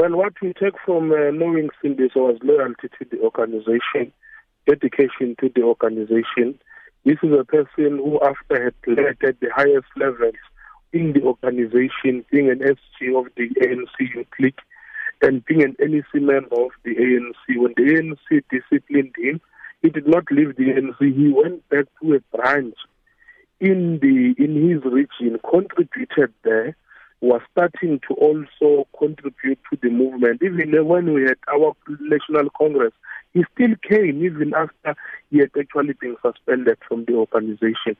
Well, what we take from uh, knowing Sindiso was loyalty to the organization, dedication to the organization. This is a person who, after had led at the highest levels in the organization, being an SG of the ANC league and being an NEC member of the ANC, when the ANC disciplined him, he did not leave the ANC. He went back to a branch in the in his region, contributed there was starting to also contribute to the movement. Even when we had our National Congress, he still came even after he had actually been suspended from the organization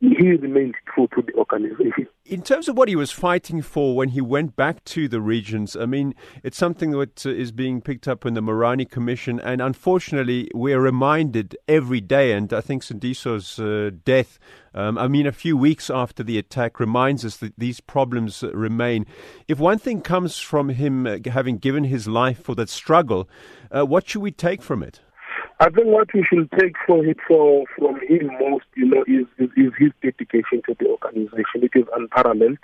he remained true to the organization. In terms of what he was fighting for when he went back to the regions, I mean, it's something that uh, being picked up in the Moerane Commission, and unfortunately, we're reminded every day, and I think Sindiso's uh, death, um, I mean, a few weeks after the attack, reminds us that these problems uh, remain. If one thing comes from him uh, having given his life for that struggle, uh, what should we take from it? I think what we should take for it for from him most, you know, is, is, is his dedication to the organization. It is unparalleled.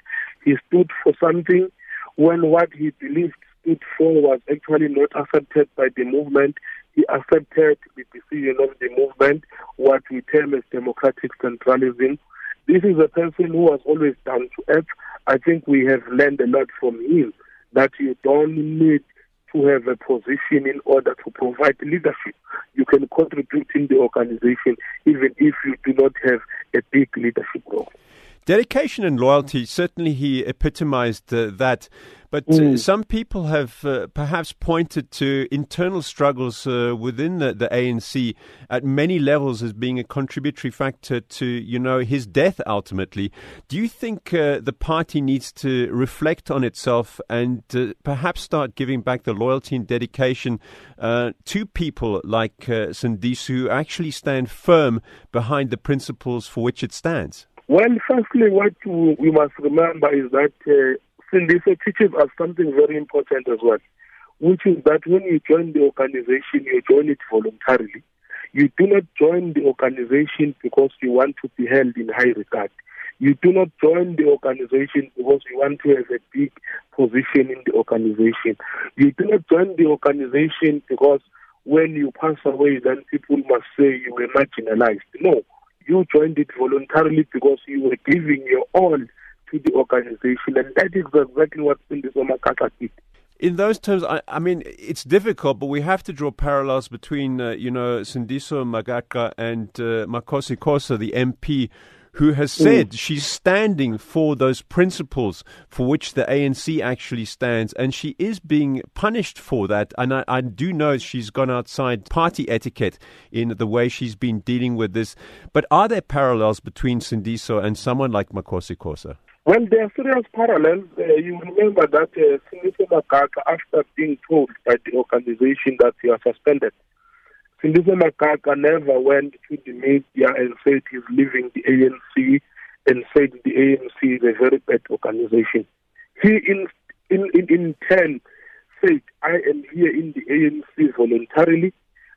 He stood for something when what he believed stood for was actually not accepted by the movement. He accepted the decision of the movement, what we term as democratic centralism. This is a person who was always down to earth. I think we have learned a lot from him that you don't need to have a position in order to provide leadership. You can contribute in the organization even if you do not have a big leadership role. Dedication and loyalty, certainly he epitomized uh, that. But uh, mm. some people have uh, perhaps pointed to internal struggles uh, within the, the, ANC at many levels as being a contributory factor to, you know, his death ultimately. Do you think uh, the party needs to reflect on itself and uh, perhaps start giving back the loyalty and dedication to people like Sindiso who actually stand firm behind the principles for which it stands? Well, firstly, what we must remember is that uh, teaches us something very important as well, which is that when you join the organization, you join it voluntarily. You do not join the organization because you want to be held in high regard. You do not join the organization because you want to have a big position in the organization. You do not join the organization because when you pass away, then people must say you were marginalized. No you joined it voluntarily because you were giving your all to the organization, and that is exactly what Sindiso Magaqa did. In those terms, I, I, mean, it's difficult, but we have to draw parallels between, uh, you know, Sindiso Magaqa and uh, Makhosi Khoza, the MP who has mm. said mm. she's standing for those principles for which the ANC actually stands, and she is being punished for that. And I, I do know she's gone outside party etiquette in the way she's been dealing with this. But are there parallels between Sindiso and someone like Makhosi Khoza? Well, there are serious parallels. Uh, you remember that uh, Sindiso Magaqa, after being told by the organization that he was suspended, Sindiso Magaqa never went to the media and said he's leaving the ANC and said the ANC is a very bad organization. He in in in, in turn said, I am here in the ANC voluntarily.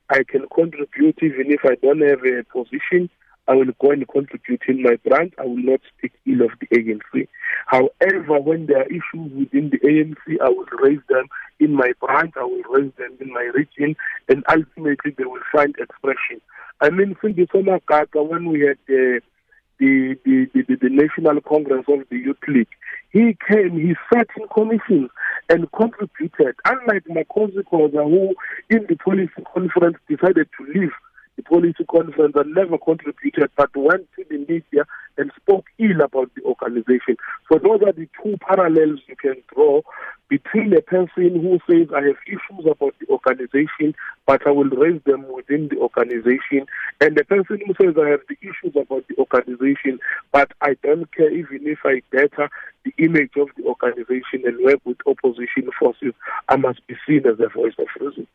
I can contribute even if I don't have a position. I will go and contribute in my branch. I will not speak ill of the ANC. However, when there are issues within the ANC, I will raise them in my branch, I will raise them in my region, and ultimately they will find expression. I mean, Sindiso Magaqa, when we had the, the, the, the, National Congress of the Youth League, he came, he sat in commissions and contributed, unlike Makhosi Khoza, who in the policy conference decided to leave the policy conference and never contributed, but went to the media and spoke ill about the organization. So those are the two parallels you can draw between a person who says, I have issues about the organization, but I will raise them within the organization, and the person who says, I have the issues about the organization, but I don't care even if I better the image of the organization and work with opposition forces, I must be seen as a voice of reason.